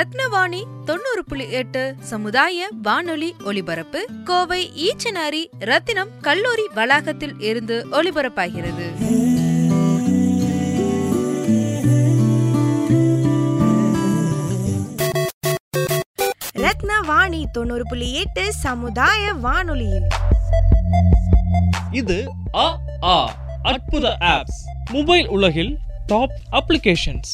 ரத்னவாணி தொண்ணூறு புள்ளி எட்டு சமுதாய வானொலி ஒலிபரப்பு கோவை ஈச்சனாரி ரத்தினம் கல்லூரி வளாகத்தில் இருந்து ஒலிபரப்பாகிறது. ரத்னவாணி தொண்ணூறு புள்ளி எட்டு சமுதாய வானொலியில். இது அ அற்புத ஆப்ஸ் மொபைல் உலகில் டாப் அப்ளிகேஷன்ஸ்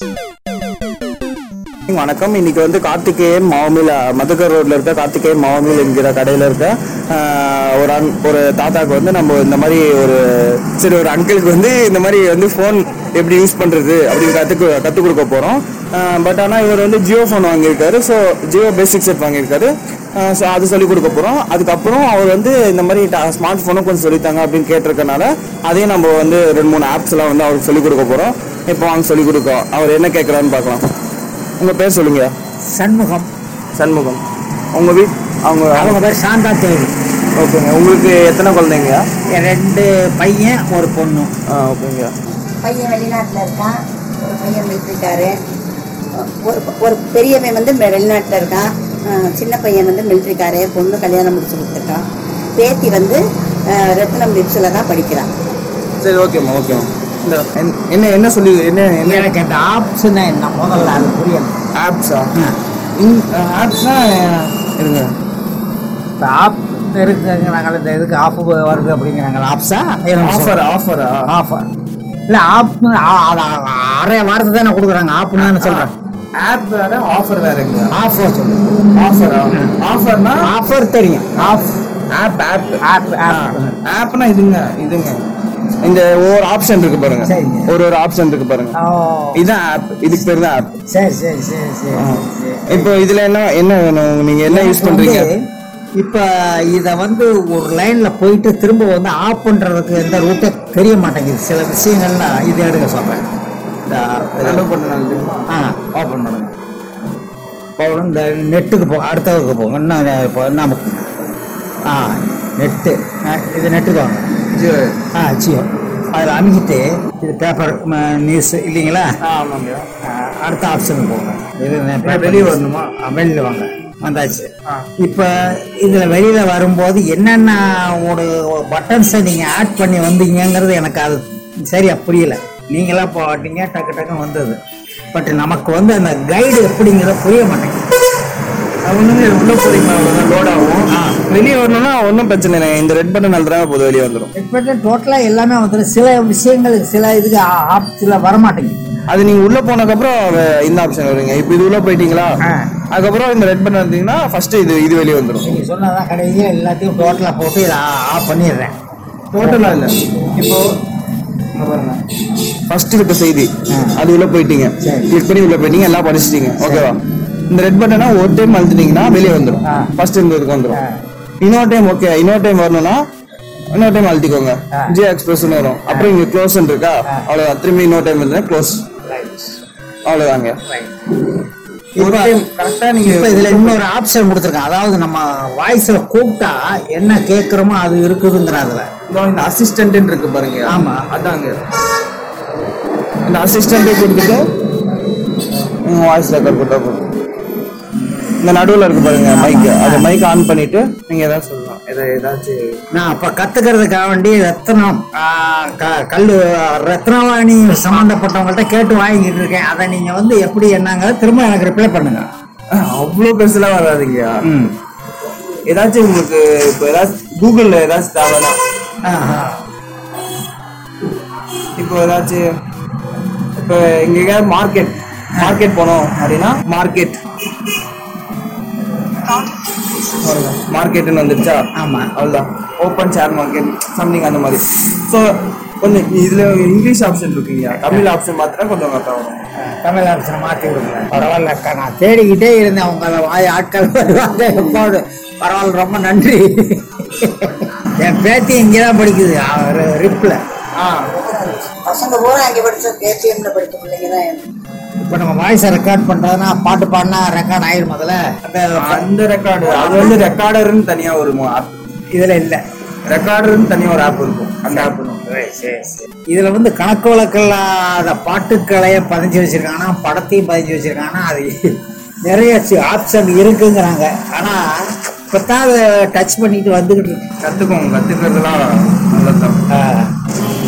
வணக்கம். இன்னைக்கு வந்து கார்த்திகேயன் மாவுமில் மதுக்கர் ரோட்ல இருக்க கார்த்திகேயன் மாவுமில் என்கிற கடையில இருக்க ஒரு அன் ஒரு தாத்தாக்கு வந்து நம்ம இந்த மாதிரி ஒரு சரி ஒரு அங்கிளுக்கு வந்து இந்த மாதிரி வந்து ஃபோன் எப்படி யூஸ் பண்ணுறது அப்படின்னு கற்றுக்கு கற்றுக் கொடுக்க போகிறோம் பட் ஆனால் இவர் வந்து ஜியோ ஃபோன் வாங்கியிருக்காரு. ஸோ ஜியோ பேசிக் செட் வாங்கியிருக்காரு. ஸோ அது சொல்லிக் கொடுக்க போகிறோம் அதுக்கப்புறம் அவர் வந்து இந்த மாதிரி ஸ்மார்ட் ஃபோனும் கொஞ்சம் சொல்லித்தாங்க அப்படின்னு கேட்டிருக்கனால அதையும் நம்ம வந்து ரெண்டு மூணு ஆப்ஸ்லாம் வந்து அவருக்கு சொல்லிக் கொடுக்க போகிறோம் இப்போ வாங்க சொல்லிக் கொடுக்கோம் அவர் என்ன கேட்குறான்னு பார்க்கலாம். உங்க பேர் சொல்லுங்க. சண்முகம். சண்முகம். உங்க வீட் அவங்க அவங்க பேர் சாந்தா தேவி. ஓகேங்க. உங்களுக்கு எத்தனை குழந்தைங்க? ரெண்டு பையன் ஒரு பொண்ணு. ஆ ஓகேங்க. பையன் வெளிநாட்டில் இருக்கான். ஒரு பையன் மிலிட்ரிக்காரு. ஒரு ஒரு பெரியவன் வந்து வெளிநாட்டில் இருக்கான். சின்ன பையன் வந்து மிலிட்ரிக்காரு. பொண்ணு கல்யாணம் முடிச்சு கொடுத்துருக்கான். பேத்தி வந்து ரத்னம் லிப்ஸில் தான் படிக்கிறான். சரி ஓகேம்மா ஓகேம்மா. இந்த என்ன- என்ன சொல்லி என்ன என்ன? எனக்கு அந்த ஆப்ஷன் என்ன? முதல்ல அது புரியல. ஆப்ஸா ஆ. ஆப்ஸ்னா இருங்க. இப்போ ஆப் இருக்குங்கிறாங்களே இந்த இதுக்கு ஆஃப் வருது அப்படிங்கிறாங்களா ஆப்ஸா ஆஃபர் ஆஃபரா ஆஃபர் இல்லை ஆப் அரை வாரத்தை தானே கொடுக்குறாங்க. ஆப்னு தானே சொல்கிறேன் ஆப் வேற ஆஃபர் வேறங்க ஆஃபர் சொல்லு ஆஃபரா ஆஃபர்னா ஆஃபர் தெரியும் off app app app app Apna இதுங்க இதுங்க. இந்த ஒவ்வொரு ஆப்ஷன் இருக்கு பாருங்க. ஒரு ஒரு ஆப்ஷன் இருக்கு பாருங்க. இதுதான் ஆப் இதுக்கு பேர் தான் ஆப் சரி சரி சரி இப்போ இதுல என்ன என்ன வேணும்? நீங்க என்ன யூஸ் பண்றீங்க? இப்ப இத வந்து ஒரு லைன்ல போயிட்டு திரும்ப வந்து ஆஃப் பண்றதுக்கு எந்த ரூட்டே தெரிய மாட்டேங்குது. சில விஷயங்கள்லாம் இது எடுக்க என்ன பண்ணணும் ஆ. ஓப்பன் பண்ணுங்க அப்புறம் இந்த நெட்டுக்கு போ அடுத்ததுக்கு போங்க இன்னும் இப்போ நமக்கு ஆ நெட்டு இது நெட்டுக்கு வாங்க. ஆ ஜியோ அதில் அமைக்கிட்டு இது பேப்பர் நியூஸ் இல்லைங்களா? ஆமாங்க. அடுத்த ஆப்ஷனுக்கு போங்க. வெளிய வரணுமா? வெளியில் வாங்க. வந்தாச்சு. இப்போ இதில் வெளியில் வரும்போது என்னென்ன ஒரு பட்டன்ஸை நீங்கள் ஆட் பண்ணி வந்தீங்கங்கிறது எனக்கு அது சரியா புரியல. நீங்களா போட்டீங்க டக்கு டக்குன்னு வந்தது. பட் நமக்கு வந்து அந்த கைடு எப்படிங்கிறத புரிய மாட்டேங்குது. ஒண்ணுங்க உள்ள போறீங்களா லோட் ஆகும். வெளியே வரணும்னா ஒன்றும் பிரச்சனை இல்லை. இந்த ரெட் பட்டன் அழுத்துறாங்க போதும் வெளியே வந்துடும் இப்போ டோட்டலாக எல்லாமே வந்துடும் சில விஷயங்களுக்கு சில இதுக்கு ஆப்ஸில் வரமாட்டேங்குது. அது நீங்க உள்ள போனதுக்கப்புறம் இந்த ஆப்ஷன் வருங்க இப்போ இது உள்ள போயிட்டீங்களா. அதுக்கப்புறம் இந்த ரெட் பட்டன் வந்தீங்கன்னா ஃபர்ஸ்ட் இது இது வெளியே வந்துடும் நீங்கள் சொன்னதான் கடைசியில் எல்லாத்தையும் டோட்டலாக போட்டு இதை ஆஃப் பண்ணிடுறேன். டோட்டலா இல்ல. இப்போ ஃபர்ஸ்ட் இருக்க செய்தி. அது உள்ள போயிட்டீங்க. கிளிக் பண்ணி உள்ள போயிட்டீங்க. எல்லாம் படிச்சிட்டீங்க. ஓகேவா இந்த ரெட் பட்டனை ஒரு டைம் அழுத்திட்டீங்கன்னா வெளியே வந்துடும். ஃபர்ஸ்ட் இருந்ததுக்கு வந்துடும். இன்னொரு டைம் ஓகே இன்னொரு டைம் வரணும்னா இன்னொரு டைம் அழுத்திக்கோங்க. ஆ. ஜி எக்ஸ்பிரஸ்னு வரும். அப்புறம் இங்க க்ளோஸ் இருக்கா? அவ்வளவுதான். திரும்பி இன்னொரு டைம் வந்து க்ளோஸ் அவ்வளவுதாங்க. இதில் இன்னொரு ஆப்ஷன் கொடுத்துருக்கேன். அதாவது நம்ம வாய்ஸில் கூப்பிட்டா என்ன கேட்குறோமோ அது இருக்குதுங்கிற அதில் இதோ இந்த அசிஸ்டன்ட் இருக்கு பாருங்க. ஆமா. அதாங்க. இந்த அசிஸ்டன்ட் கொடுத்துட்டு வாய்ஸ் ரெக்கார்ட் கொடுத்தா போதும். இந்த நடுவுல இருக்கு பாருங்க மைக் அந்த மைக் ஆன் பண்ணிட்டு நீங்க ஏதாவது சொல்லலாம். எதை ஏதாச்சும் நான் அப்போ கற்றுக்கிறதுக்காக வேண்டி ரத்னம் கல் ரத்னவாணி சம்மந்தப்பட்டவங்கள்ட்ட கேட்டு வாங்கிட்டு இருக்கேன். அதை நீங்கள் வந்து எப்படி என்னங்கிறத திரும்ப எனக்கு ரிப்ளை பண்ணுங்க. அவ்வளோ பெருசுலாம் வராதுங்க ம். ஏதாச்சும் உங்களுக்கு இப்போ ஏதாச்சும் கூகுளில் ஏதாச்சும் தேவைன்னா. ஆஹா. இப்போ ஏதாச்சும் இப்போ இங்க எங்கேயாவது மார்க்கெட் மார்க்கெட் போனோம் அப்படின்னா மார்க்கெட் மார்க்கெட்டுன்னு வந்துருச்சா? ஆமாம் அவ்வளோதான் ஓப்பன் ஷேர் மார்க்கெட் சம்திங் அந்த மாதிரி. ஸோ கொஞ்சம் இதில் இங்கிலீஷ் ஆப்ஷன் இருக்குங்க. தமிழ் ஆப்ஷன் மாத்திரம் கொஞ்சம் கரெக்டாக வரும். தமிழ் அரசனை மாற்றி விடுங்க பரவாயில்ல அக்கா நான் தேடிக்கிட்டே இருந்தேன். உங்களை வாய் ஆட்கள் வருவாங்க எப்போது? பரவாயில்ல ரொம்ப நன்றி. என் பேத்தி இங்கே தான் படிக்குது ரிப்பில் ஆ. பசங்க பூரா அங்கே படிச்ச கேடிஎம்ல படிச்ச பிள்ளைங்க தான் இப்போ நம்ம வாய்ஸை ரெக்கார்ட் பண்ணுறதுனா பாட்டு பாடினா ரெக்கார்ட் ஆயிரும் முதல்ல. அந்த அந்த ரெக்கார்டு அது வந்து ரெக்கார்டர்னு தனியாக ஒரு ஆப் இதில் இல்லை. ரெக்கார்டர்னு தனியாக ஒரு ஆப் இருக்கும். அந்த ஆப் இதில் வந்து கணக்கு வழக்கில்லாத பாட்டுக்களையே பதிஞ்சு வச்சிருக்காங்கன்னா படத்தையும் பதிஞ்சு வச்சிருக்காங்கன்னா அது நிறைய ஆப்ஷன் இருக்குங்கிறாங்க. ஆனால் இப்போ தான் அதை டச் பண்ணிட்டு வந்துக்கிட்டு இருக்கு. கற்றுக்கோங்க கற்றுக்கிறதுலாம் நல்லதுதான்.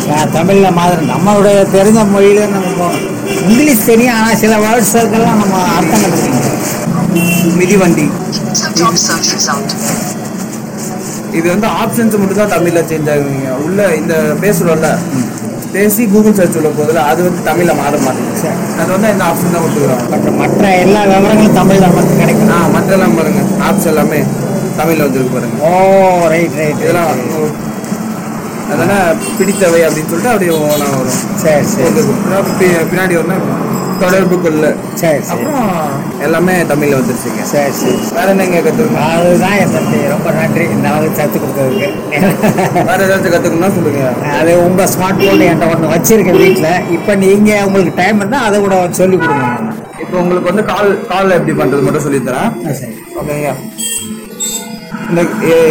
நான் தமிழில் மாதிரி நம்மளுடைய தெரிஞ்ச மொழியில நம்ம போகணும். இங்கிலீஷ் தெரியும் ஆனால் சில வேர்ட்ஸுக்கெல்லாம் நம்ம அர்த்தம் கற்றுக்கணும் மிதிவண்டி. இது வந்து ஆப்ஷன்ஸ் மட்டும் தான் தமிழ்ல சேஞ்ச் ஆகுவீங்க உள்ள இந்த பேசுறோம்ல பேசி கூகுள் சர்ச் உள்ள போதில் அது வந்து தமிழ்ல மாற மாட்டேங்குது. அது வந்து இந்த ஆப்ஷன் தான் கொடுத்துக்கிறோம் பட் மற்ற எல்லா விவரங்களும் தமிழ் நமக்கு கிடைக்கும் ஆ மற்ற எல்லாம் பாருங்க. ஆப்ஸ் எல்லாமே தமிழ்ல வந்துருக்கு பாருங்க. ஓ ரைட் ரைட் இதெல்லாம் அதெல்லாம் பிடித்தவை அப்படின்னு சொல்லிட்டு அப்படியே ஒவ்வொன்றா வரும். சரி சரி. பின்னாடி வரணும். தொடர்புக்குள்ள சரி சரி. அப்புறம் எல்லாமே தமிழ்ல வந்துருச்சுங்க. சரி சரி. வேற என்னங்க கத்துக்கணும்? அதுதான் என் தம்பி. ரொம்ப நன்றி. இந்த அளவுக்கு கற்றுக் கொடுத்ததுக்கு. வேற ஏதாச்சும் கத்துக்கணும்னா சொல்லுங்க. அது உங்கள் ஸ்மார்ட் ஃபோன் என்கிட்ட ஒன்று வச்சிருக்கேன் வீட்டில் இப்போ நீங்கள் உங்களுக்கு டைம் இருந்தால் அதை கூட சொல்லி கொடுங்க. இப்போ உங்களுக்கு வந்து கால் கால் எப்படி பண்றது மட்டும் சொல்லி தரேன் ஆ, சரி. ஓகேங்க. இந்த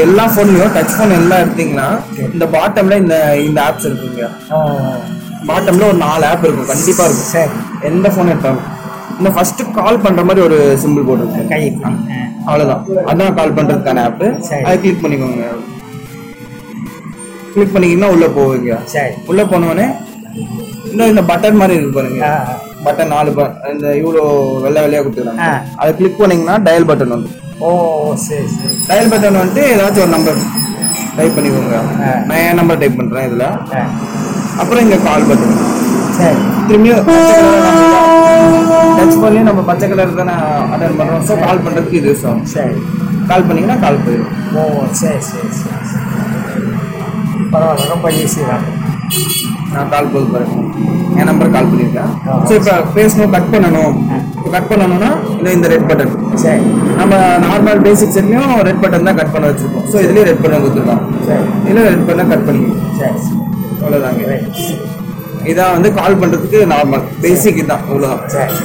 எல்லா ஃபோன்லயும் டச் ஃபோன் எல்லாம் எடுத்தீங்கன்னா இந்த பாட்டம்ல இந்த இந்த ஆப்ஸ் இருக்குங்க. பாட்டம்ல ஒரு நாலு ஆப் இருக்கும். கண்டிப்பா இருக்கும். சரி. எந்த ஃபோன் எடுத்தாலும். இந்த ஃபர்ஸ்ட் கால் பண்ற மாதிரி ஒரு சிம்பிள் போட்டுருக்கு. கை அவ்வளவுதான். அதான் கால் பண்றதுக்கான ஆப். அதை கிளிக் பண்ணிக்கோங்க. கிளிக் பண்ணிக்கிங்கன்னா உள்ள போவீங்க சரி. உள்ள போனோடனே இன்னும் இந்த பட்டன் மாதிரி இருக்கு பாருங்க. பட்டன் நாலு ப- இந்த இவ்வளோ வெள்ளை வெள்ளையா கொடுத்துருக்காங்க. அதை கிளிக் பண்ணீங்கன்னா டயல் பட்டன் வந்து ஓ சரி சரி. டயல் பட்டன் வந்துட்டு ஏதாச்சும் ஒரு நம்பர் டைப் பண்ணிக்கோங்க. நான் என் நம்பர் டைப் பண்றேன் இதுல? அப்புறம் இங்க கால் பட்டன் சரி. திரும்பியும் டச் பண்ணி நம்ம பச்சை கலர் தானே அட்டன் பண்றோம். ஸோ கால் பண்றதுக்கு இது யூஸ் ஆகும் சரி. கால் பண்ணீங்கன்னா கால் போயிடும். ஓ சரி சரி சரி பரவாயில்ல ரொம்ப ஈஸி தான். நான் கால் போது பாருங்க. என் நம்பர் கால் பண்ணியிருக்கேன். ஸோ இப்போ பேசணும் கட் பண்ணணும். இப்போ கட் பண்ணணும்னா இது இந்த ரெட் பட்டன் சரி. நம்ம நார்மல் பேசிக் செட்லையும் ரெட் பட்டன் தான் கட் பண்ண வச்சிருக்கோம். ஸோ இதுலேயும் ரெட் பட்டன் கொடுத்துருக்கோம் சரி. இதில் ரெட் பட்டன் கட் பண்ணிக்கணும் சரி. அவ்வளோதாங்க இதான் வந்து கால் பண்ணுறதுக்கு நார்மல் பேசிக் இதுதான் இவ்வளோதான் சரி.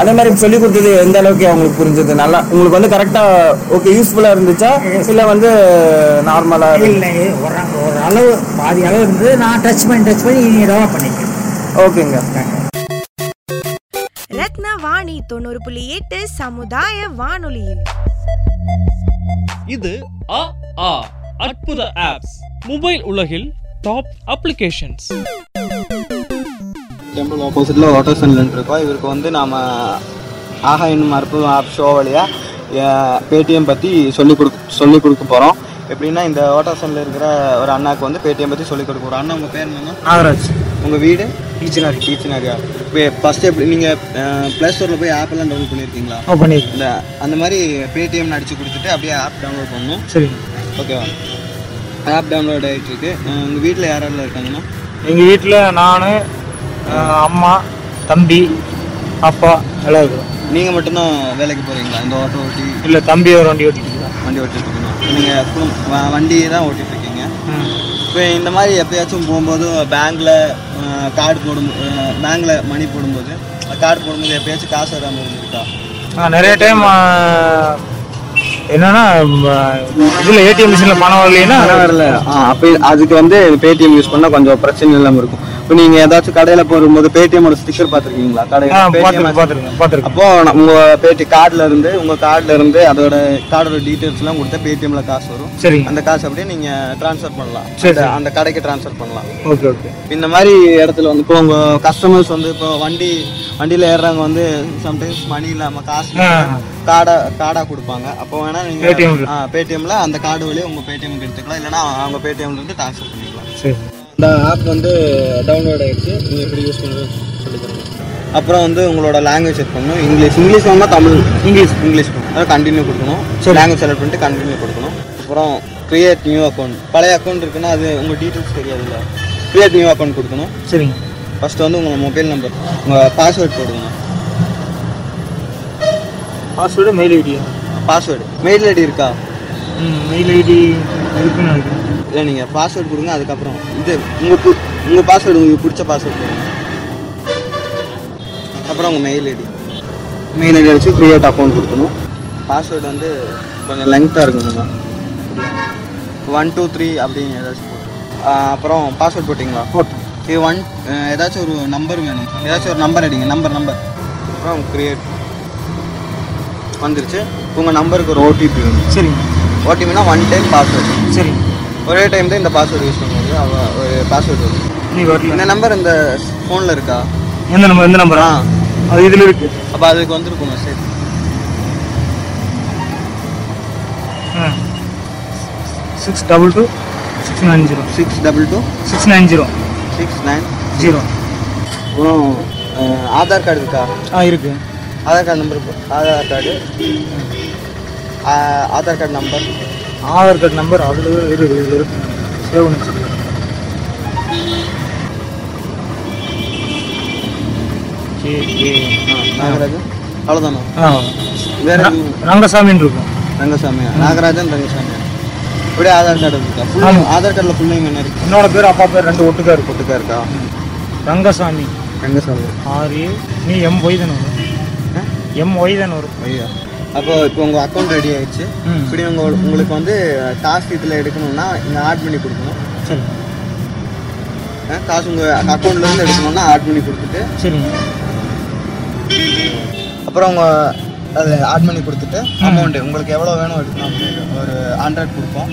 அதே மாதிரி சொல்லி கொடுத்தது எந்த அளவுக்கு அவங்களுக்கு புரிஞ்சது? நல்லா உங்களுக்கு வந்து கரெக்டாக ஓகே யூஸ்ஃபுல்லாக இருந்துச்சா? இல்லை வந்து நார்மலாக இல்லை ஒரு அளவு பாதி அளவு இருந்து நான் டச் பண்ணி டச் பண்ணி டெவலப் பண்ணிக்கிறேன். ஓகேங்க தொண்ணூறு புள்ளி எட்டு சமுதாய வானொலியில். இது அ ஆ அற்புத ஆப்ஸ் மொபைல் உலகில் டாப் அப்ளிகேஷன்ஸ் டெம்பிள் ஆப்போசிட்டில் ஆட்டோ சென்டர் இருக்கோம். இவருக்கு வந்து நாம் ஆஹா என்னும் அற்புதம் ஆப் ஷோ வழியாக பேடிஎம் பற்றி சொல்லிக் கொடுக்க சொல்லிக் கொடுக்க போகிறோம் எப்படின்னா இந்த ஆட்டோ சென்டரில் இருக்கிற ஒரு அண்ணாக்கு வந்து பேடிஎம் பற்றி சொல்லிக் கொடுக்க போகிறோம் அண்ணா உங்கள் பேர் என்னங்க? நாகராஜ். உங்கள் வீடு? டீச்சனாரி டீச்சனாரியா இப்போ ஃபஸ்ட்டு எப்படி நீங்கள் ப்ளே ஸ்டோரில் போய் ஆப் எல்லாம் டவுன்லோட் பண்ணியிருக்கீங்களா ஓ பண்ணியிருக்கேன் அந்த மாதிரி பேடிஎம் அடித்து கொடுத்துட்டு அப்படியே ஆப் டவுன்லோட் பண்ணணும். சரி. ஓகேவா ஆப் டவுன்லோட் ஆகிட்டு இருக்கு உங்கள் வீட்டில் யார் யாரெல்லாம் இருக்காங்கன்னா? எங்கள் வீட்டில் நான் அம்மா தம்பி அப்பா எல்லாம் இருக்கிறோம் நீங்கள் மட்டும்தான் வேலைக்கு போகிறீங்களா இந்த ஆட்டோ ஓட்டி? இல்லை தம்பி ஒரு வண்டி ஓட்டிட்டு வண்டி ஓட்டிட்டு இருக்கீங்க நீங்கள் குடும் வ- வண்டி தான் ஓட்டிட்டு இருக்கீங்க. இப்போ இந்த மாதிரி எப்பயாச்சும் போகும்போது பேங்க்கில் கார்டு போடும் பேங்க்கில் மணி போடும்போது கார்டு போடும்போது எப்பயாச்சும் காசு வராமல் இருந்திருக்கா? நிறைய டைம் என்னன்னா இதில் ஏடிஎம் மிஷினில் பணம் வரலைன்னா வரல. அப்போ அதுக்கு வந்து பேடிஎம் யூஸ் பண்ணால் கொஞ்சம் பிரச்சனை இல்லாமல் இருக்கும். இப்போ நீங்கள் ஏதாச்சும் கடையில் போகும்போது பேடிஎம்மோட ஸ்டிக்கர் பார்த்துருக்கீங்களா? கடையில் அப்போ உங்க பேடி கார்டுல இருந்து உங்க கார்டுல இருந்து அதோட கார்டோட டீடைல்ஸ் எல்லாம் கொடுத்தா பேடிஎம்ல காசு வரும். சரிங்க அந்த காசு அப்படியே நீங்க ட்ரான்ஸ்ஃபர் பண்ணலாம். சரி, அந்த- சரி. கடைக்கு ட்ரான்ஸ்ஃபர் பண்ணலாம். Okay okay. இந்த மாதிரி இடத்துல வந்து இப்போ உங்க கஸ்டமர்ஸ் வந்து இப்போ வண்டி வண்டியில ஏறுறவங்க வந்து சம்டைம்ஸ் மணி இல்லாம காசு. கார்டா கார்டா கொடுப்பாங்க. அப்போ வேணா நீங்க ATM ல. பேடிஎம்ல அந்த கார்டு வழியா உங்க பேடிஎம் எடுத்துக்கலாம். இல்லைன்னா அவங்க பேடிஎம்ல இருந்து ட்ரான்ஸ்ஃபர் பண்ணிக்கலாம். சரி. இந்த ஆப் வந்து டவுன்லோட் ஆயிடுச்சு. நீங்க எப்படி யூஸ் பண்ணுறது சொல்லி தரேன். அப்புறம் வந்து உங்களோட லாங்குவேஜ் செட் பண்ணணும். இங்கிலீஷ். இங்கிலீஷ் வேணா தமிழ். இங்கிலீஷ் இங்கிலீஷ் அதாவது கண்டினியூ கொடுக்கணும். லாங்குவேஜ் செலக்ட் பண்ணிட்டு கண்டினியூ கொடுக்கணும். அப்புறம் கிரியேட் நியூ அக்கௌண்ட் பழைய அக்கௌண்ட் இருக்குன்னா அது உங்கள் டீட்டெயில்ஸ் தெரியாதுல்ல. கிரியேட் நியூ அக்கௌண்ட் கொடுக்கணும். சரிங்க. ஃபர்ஸ்ட் வந்து உங்கள் மொபைல் நம்பர் உங்கள் பாஸ்வேர்ட் போடுங்க. பாஸ்வேர்டு மெயில் ஐடியா பாஸ்வேர்டு மெயில் ஐடி இருக்கா? ம் மெயில் ஐடி இருக்குன்னு நினைக்கிறேன். இல்லை நீங்கள் பாஸ்வேர்ட் கொடுங்க அதுக்கப்புறம் இது உங்கள் பு உங்கள் பாஸ்வேர்டு உங்களுக்கு பிடிச்ச பாஸ்வேர்ட் கொடுங்க. அப்புறம் உங்கள் மெயில் ஐடி மெயில் ஐடி வச்சு க்ரியேட் அக்கௌண்ட் கொடுக்கணும். பாஸ்வேர்டு வந்து கொஞ்சம் லெங்க்த்தாக இருக்குங்க ஒன் டூ த்ரீ அப்படின்னு ஏதாச்சும் போட்டு. அப்புறம் பாஸ்வேர்ட் போட்டிங்களா? போட்டோம். இது ஒன் ஏதாச்சும் ஒரு நம்பர் வேணும். ஏதாச்சும் ஒரு நம்பர் அடிங்க நம்பர் நம்பர் அப்புறம் க்ரியேட் வந்துருச்சு. உங்கள் நம்பருக்கு ஒரு ஓடிபி வேணும். சரிங்க. ஓடிபினா ஒன் டைம் பாஸ்வேர்டு சரிங்க. ஒரே டைம் தான் இந்த பாஸ்வேர்டு யூஸ் பண்ணுவாங்க ஒரு பாஸ்வேர்டு வரும் நீ வரல. இந்த நம்பர் இந்த ஃபோனில் இருக்கா? எந்த நம்பர் எந்த நம்பரா அது இதில் இருக்கு. அப்போ அதுக்கு வந்திருக்கும்? Message six double two six nine zero six double two six nine zero six nine zero அப்புறம் ஆதார் கார்டு இருக்கா? ஆ இருக்கு. Aadhaar card number Aadhaar card Aadhaar card number Aadhaar card number அதில் இருக்கு இதில் இருக்கு சேவ் பண்ணி வச்சுருக்கேன். நாகராஜன்? அவ்வளோதானா வேற ரங்கசாமின்னு இருக்கும். ரங்கசாமி நாகராஜன் ரங்கசாமி இப்படியே ஆதார் கார்டு இருக்கா? ஃபுல். ஆதார் கார்டில் ஃபுல் நேம் என்ன இருக்கு? என்னோட பேர் அப்பா பேர் ரெண்டு ஒட்டுக்கா ஒட்டுக்கா இருக்கா ரங்கசாமி. ரங்கசாமி. ஆறு நீ எம் ஒய் தானே வரும். எம் ஒய் தானே வரும். அப்போ இப்போ உங்கள் அக்கௌண்ட் ரெடி ஆயிடுச்சு. இப்படி உங்கள் உங்களுக்கு வந்து டாஸ்க் இதில் எடுக்கணும்னா இங்கே ஆட் பண்ணி கொடுக்கணும். சரி. காசு உங்கள் அக்கௌண்ட்லேருந்து எடுக்கணும்னா ஆட் பண்ணி கொடுத்துட்டு. சரிங்க அப்புறம் உங்கள் அதில் ஆட் பண்ணி கொடுத்துட்டு அமௌண்ட்டு உங்களுக்கு எவ்வளோ வேணும் எடுக்கணும் அப்படின்னு ஒரு ஹண்ட்ரட் கொடுப்போம்.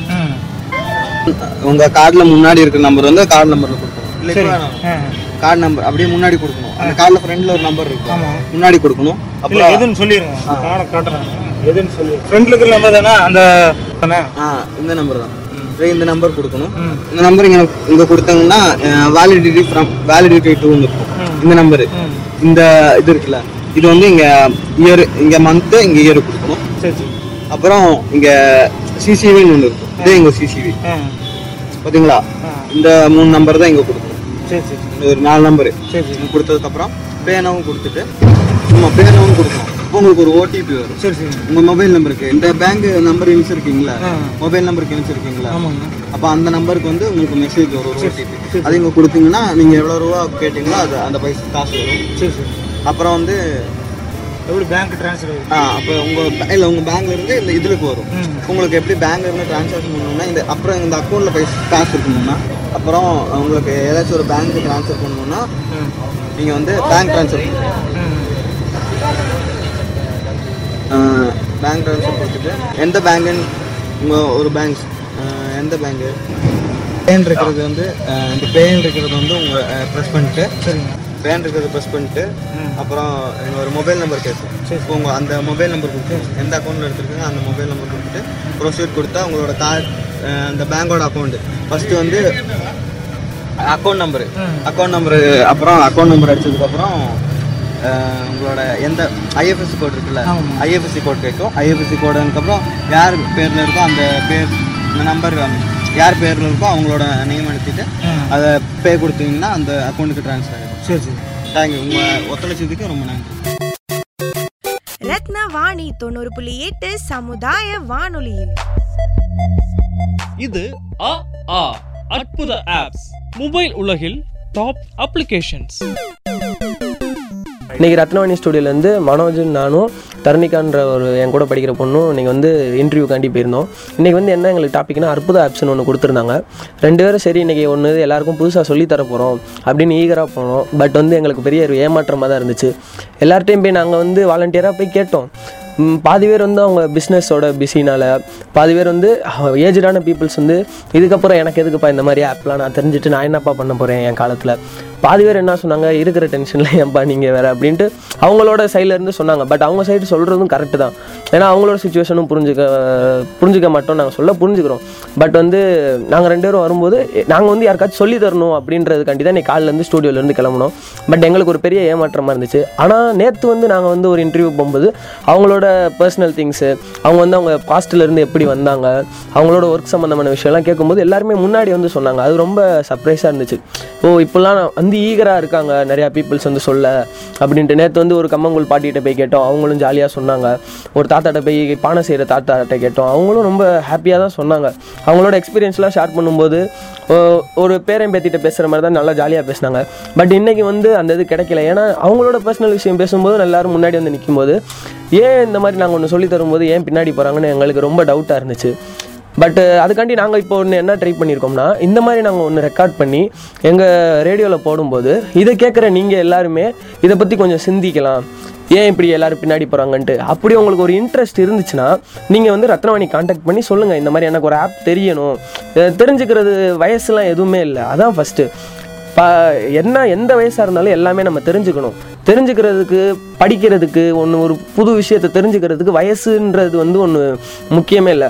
உங்கள் கார்டில் முன்னாடி இருக்கிற நம்பர் வந்து கார்டு நம்பரில் கொடுக்கணும் இல்லை கார்டு நம்பர் அப்படியே முன்னாடி கொடுக்கணும். அந்த கார்டில் ஃப்ரெண்டில் ஒரு நம்பர் இருக்கும் முன்னாடி கொடுக்கணும். அப்புறம் எதுன்னு சொல்லிடுங்க கார்டை காட்டுறேன். எதுன்னு சொல்லி. ஃப்ரெண்டில் இருக்கிற நம்பர் தானே? அந்த ஆ இந்த நம்பர் தான். இந்த நம்பர் கொடுக்கணும். இந்த நம்பர் இங்கே இங்கே கொடுத்தாங்கன்னா வேலிடிட்டி ஃப்ரம் வேலிடிட்டி டூன்னு இருக்கும். இந்த நம்பரு இந்த இது இருக்குல்ல இது வந்து இங்கே இயர் இங்கே மந்த்து இங்கே இயர் கொடுக்கணும். சரி சரி. அப்புறம் இங்கே சிசிவின்னு ஒன்று இருக்கும். இதே இங்கே சிசிவி பார்த்தீங்களா இந்த மூணு நம்பர் தான் இங்கே கொடுக்கணும். சரி சரி. ஒரு நாலு நம்பரு சரி சரி. கொடுத்ததுக்கப்புறம் பேனாவும் கொடுத்துட்டு நம்ம பேனாவும் கொடுக்கணும் உங்களுக்கு ஒரு ஓடிபி வரும். சரி சரி. உங்கள் மொபைல் நம்பருக்கு இந்த பேங்க் நம்பர் இணைச்சிருக்கீங்களா? ஆ. மொபைல் நம்பருக்கு இணைச்சிருக்கீங்களா? அப்போ அந்த நம்பருக்கு வந்து உங்களுக்கு மெசேஜ் வரும் ஒரு ஓடிபி அது இங்கே கொடுத்தீங்கன்னா நீங்கள் எவ்வளோ ரூபா கேட்டிங்களோ அது அந்த பைசா காசு வரும். சரி சரி. அப்புறம் வந்து எப்படி பேங்க் ட்ரான்ஸ்ஃபர் ஆ அப்போ உங்கள் இல்லை உங்கள் பேங்க்ல இருந்து இந்த இதுக்கு வரும். உங்களுக்கு எப்படி பேங்க்ல இருந்து ட்ரான்சாக்ஷன் பண்ணணும்னா இந்த அப்புறம் இந்த அக்கௌண்ட்டில் பைசா காசு இருக்கணும்னா அப்புறம் உங்களுக்கு ஏதாச்சும் ஒரு பேங்க் ட்ரான்ஸ்ஃபர் பண்ணணும்னா நீங்கள் வந்து பேங்க் ட்ரான்ஸ்ஃபர் பேங்க் ட்ரான்ஸ்ஃபர் கொடுத்துட்டு எந்த பேங்குன்னு உங்கள் ஒரு பேங்க் எந்த பேங்கு பேன் இருக்கிறது வந்து இந்த பேன் இருக்கிறது வந்து உங்கள் ப்ரெஸ் பண்ணிட்டு சரிங்க. பேன் இருக்கிறது ப்ரெஸ் பண்ணிட்டு அப்புறம் இங்க ஒரு மொபைல் நம்பர் கேட்கும் இப்போ உங்கள் அந்த மொபைல் நம்பர் கொடுத்து எந்த அக்கௌண்ட்டில் எடுத்துருக்கீங்க அந்த மொபைல் நம்பர் கொடுத்துட்டு ப்ரொசீட் கொடுத்தா உங்களோட கார்டு அந்த பேங்கோட அக்கௌண்ட் ஃபஸ்ட்டு வந்து அக்கௌண்ட் நம்பரு. அக்கௌண்ட் நம்பரு அப்புறம் அக்கௌண்ட் நம்பர் அடிச்சதுக்கப்புறம் அஹ், உங்களோட எந்த ஐஎஃப்எஸ்சி கோட் இருக்குல்ல. ஐஎஃப்எஸ்சி கோட் கேட்கும். ஐஎஃப்எஸ்சி கோடுக்கப்புறம் யார் பேரில் இருக்கோ அந்த பேர் இந்த நம்பர் யார் பேரில் இருக்கோ அவங்களோட நேம் அனுப்பிட்டு. அதை பே கொடுத்தீங்கன்னா அந்த அக்கௌண்ட்டுக்கு ட்ரான்ஸ்ஃபர் ஆகிடும் சரி சரி. தேங்க்யூ உங்கள் ஒத்துழைச்சதுக்கு ரொம்ப நன்றி. ரத்ன வாணி தொண்ணூறு புள்ளி எட்டு சமுதாய வானொலியில். இது அ ஆ அற்புத ஆப்ஸ் மொபைல் உலகில் டாப் அப்ளிகேஷன்ஸ் இன்றைக்கி ரத்னவாணி ஸ்டூடியோலேருந்து மனோஜும் நானும் தர்ணிகான்ற ஒரு என் கூட படிக்கிற பொண்ணும் இன்றைக்கி வந்து இன்டர்வியூக்காண்டி போயிருந்தோம். இன்றைக்கி வந்து என்ன எங்களுக்கு டாப்பிக்னா அற்புத ஆப்ஸ்னு ஒன்று கொடுத்துருந்தாங்க. ரெண்டு பேரும் சரி இன்றைக்கி ஒன்று எல்லாருக்கும் புதுசாக சொல்லித்தர போகிறோம் அப்படின்னு ஈகராக போனோம். பட் வந்து எங்களுக்கு பெரிய ஒரு ஏமாற்றமாக தான் இருந்துச்சு. எல்லார்ட்டையும் போய் நாங்கள் வந்து வாலண்டியராக போய் கேட்டோம். பாதி பேர் வந்து அவங்க பிஸ்னஸோட பிஸினால் பாதி பேர் வந்து ஏஜ்டான பீப்புள்ஸ் வந்து இதுக்கப்புறம் எனக்கு எதுக்குப்பா இந்த மாதிரி ஆப்லாம் நான் தெரிஞ்சுட்டு நான் என்னப்பா பண்ண போகிறேன் என் காலத்தில்? பாதி பேர் என்ன சொன்னாங்க இருக்கிற டென்ஷனில் ஏன்பா நீங்கள் வேறு? அப்படின்ட்டு அவங்களோட சைடில் இருந்து சொன்னாங்க. பட் அவங்க சைடு சொல்கிறதும் கரெக்டு தான். ஏன்னா அவங்களோட சுச்சுவேஷனும் புரிஞ்சுக்க புரிஞ்சுக்க மாட்டோம் நாங்கள் சொல்ல புரிஞ்சுக்கிறோம். பட் வந்து நாங்கள் ரெண்டு பேரும் வரும்போது நாங்கள் வந்து யாருக்காச்சும் சொல்லி தரணும் அப்படின்றதுக்காண்டி தான் இன்னைக்கு காலிலேருந்து ஸ்டூடியோலேருந்து கிளம்பணும் பட் எங்களுக்கு ஒரு பெரிய ஏமாற்றமாக இருந்துச்சு. ஆனால் நேற்று வந்து நாங்கள் வந்து ஒரு இன்டர்வியூ போகும்போது அவங்களோட பர்சனல் திங்ஸு அவங்க வந்து அவங்க பாஸ்ட்லேருந்து எப்படி வந்தாங்க அவங்களோட ஒர்க் சம்மந்தமான விஷயம்லாம் கேட்கும்போது எல்லாருமே முன்னாடி வந்து சொன்னாங்க. அது ரொம்ப சர்ப்ரைஸாக இருந்துச்சு. ஓ இப்போல்லாம் வந்து ஈகராக இருக்காங்க. நிறையா பீப்புள்ஸ் வந்து சொல்ல. அப்படின்ட்டு நேற்று வந்து ஒரு கம்மங்கூழ் பாட்டிகிட்ட போய் கேட்டோம். அவங்களும் ஜாலியாக சொன்னாங்க. ஒரு தாத்தாட்ட போய் பானை செய்கிற தாத்தாட்ட கேட்டோம். அவங்களும் ரொம்ப ஹாப்பியாக தான் சொன்னாங்க. அவங்களோட எக்ஸ்பீரியன்ஸ்லாம் ஷேர் பண்ணும்போது ஓ- ஒரு பேரன் பேத்திட்ட பேசுகிற மாதிரி தான் நல்லா ஜாலியாக பேசினாங்க. பட் இன்றைக்கி வந்து அந்த இது கிடைக்கல. ஏன்னா அவங்களோட பர்சனல் விஷயம் பேசும்போது எல்லோரும் முன்னாடி வந்து நிற்கும்போது ஏன் இந்த மாதிரி நாங்கள் ஒன்று சொல்லி தரும்போது ஏன் பின்னாடி போகிறாங்கன்னு எங்களுக்கு ரொம்ப டவுட்டாக இருந்துச்சு. பட் uh, அதுக்காண்டி நாங்கள் இப்போ ஒன்று என்ன ட்ரை பண்ணியிருக்கோம்னா இந்த மாதிரி நாங்கள் ஒன்று ரெக்கார்ட் பண்ணி எங்கள் ரேடியோவில் போடும்போது இதை கேட்குற நீங்கள் எல்லாருமே இதை பற்றி கொஞ்சம் சிந்திக்கலாம். ஏன் இப்படி எல்லோரும் பின்னாடி போகிறாங்கன்ட்டு அப்படி உங்களுக்கு ஒரு இன்ட்ரெஸ்ட் இருந்துச்சுன்னா நீங்கள் வந்து ரத்னவாணி காண்டாக்ட் பண்ணி சொல்லுங்கள் இந்த மாதிரி எனக்கு ஒரு ஆப் தெரியணும். தெரிஞ்சுக்கிறது வயசுலாம் எதுவுமே இல்லை. அதான் ஃபஸ்ட்டு ப என்ன எந்த வயசாக இருந்தாலும் எல்லாமே நம்ம தெரிஞ்சுக்கணும். தெரிஞ்சுக்கிறதுக்கு படிக்கிறதுக்கு ஒன்று ஒரு புது விஷயத்தை தெரிஞ்சுக்கிறதுக்கு வயசுன்றது வந்து ஒன்று முக்கியமே இல்லை.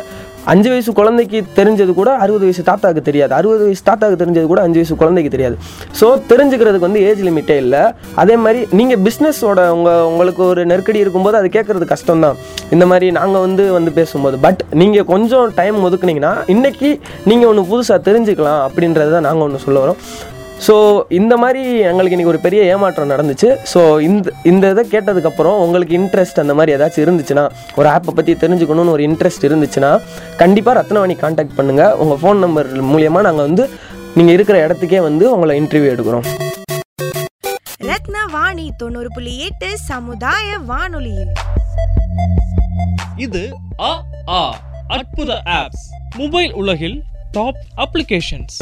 அஞ்சு வயசு குழந்தைக்கு தெரிஞ்சது கூட அறுபது வயசு தாத்தாவுக்கு தெரியாது. அறுபது வயசு தாத்தாவுக்கு தெரிஞ்சது கூட அஞ்சு வயசு குழந்தைக்கு தெரியாது. ஸோ தெரிஞ்சுக்கிறதுக்கு வந்து ஏஜ் லிமிட்டே இல்லை. அதே மாதிரி நீங்கள் பிஸ்னஸோட உங்கள் உங்களுக்கு ஒரு நெருக்கடி இருக்கும்போது அது கேட்குறது கஷ்டம் தான் இந்த மாதிரி நாங்கள் வந்து வந்து பேசும்போது. பட் நீங்கள் கொஞ்சம் டைம் ஒதுக்குனீங்கன்னா இன்றைக்கி நீங்கள் ஒன்று புதுசாக தெரிஞ்சுக்கலாம் அப்படின்றது தான் நாங்கள் ஒன்று சொல்ல வரோம். ஸோ இந்த மாதிரி எங்களுக்கு இன்றைக்கி ஒரு பெரிய ஏமாற்றம் நடந்துச்சு. ஸோ இந்த இந்த இதை கேட்டதுக்கப்புறம் உங்களுக்கு இன்ட்ரெஸ்ட் அந்த மாதிரி ஏதாச்சும் இருந்துச்சுன்னா ஒரு ஆப்பை பற்றி தெரிஞ்சுக்கணும்னு ஒரு இன்ட்ரெஸ்ட் இருந்துச்சுன்னா கண்டிப்பாக ரத்னவாணி காண்டாக்ட் பண்ணுங்கள் உங்கள் ஃபோன் நம்பர் மூலியமாக நாங்கள் வந்து நீங்கள் இருக்கிற இடத்துக்கே வந்து உங்களை இன்டர்வியூ எடுக்கிறோம். ரத்னவாணி தொண்ணூறு புள்ளி எட்டு சமுதாய வானொலியில். இது அ ஆ அற்புத ஆப்ஸ் மொபைல் உலகில் டாப் அப்ளிகேஷன்ஸ்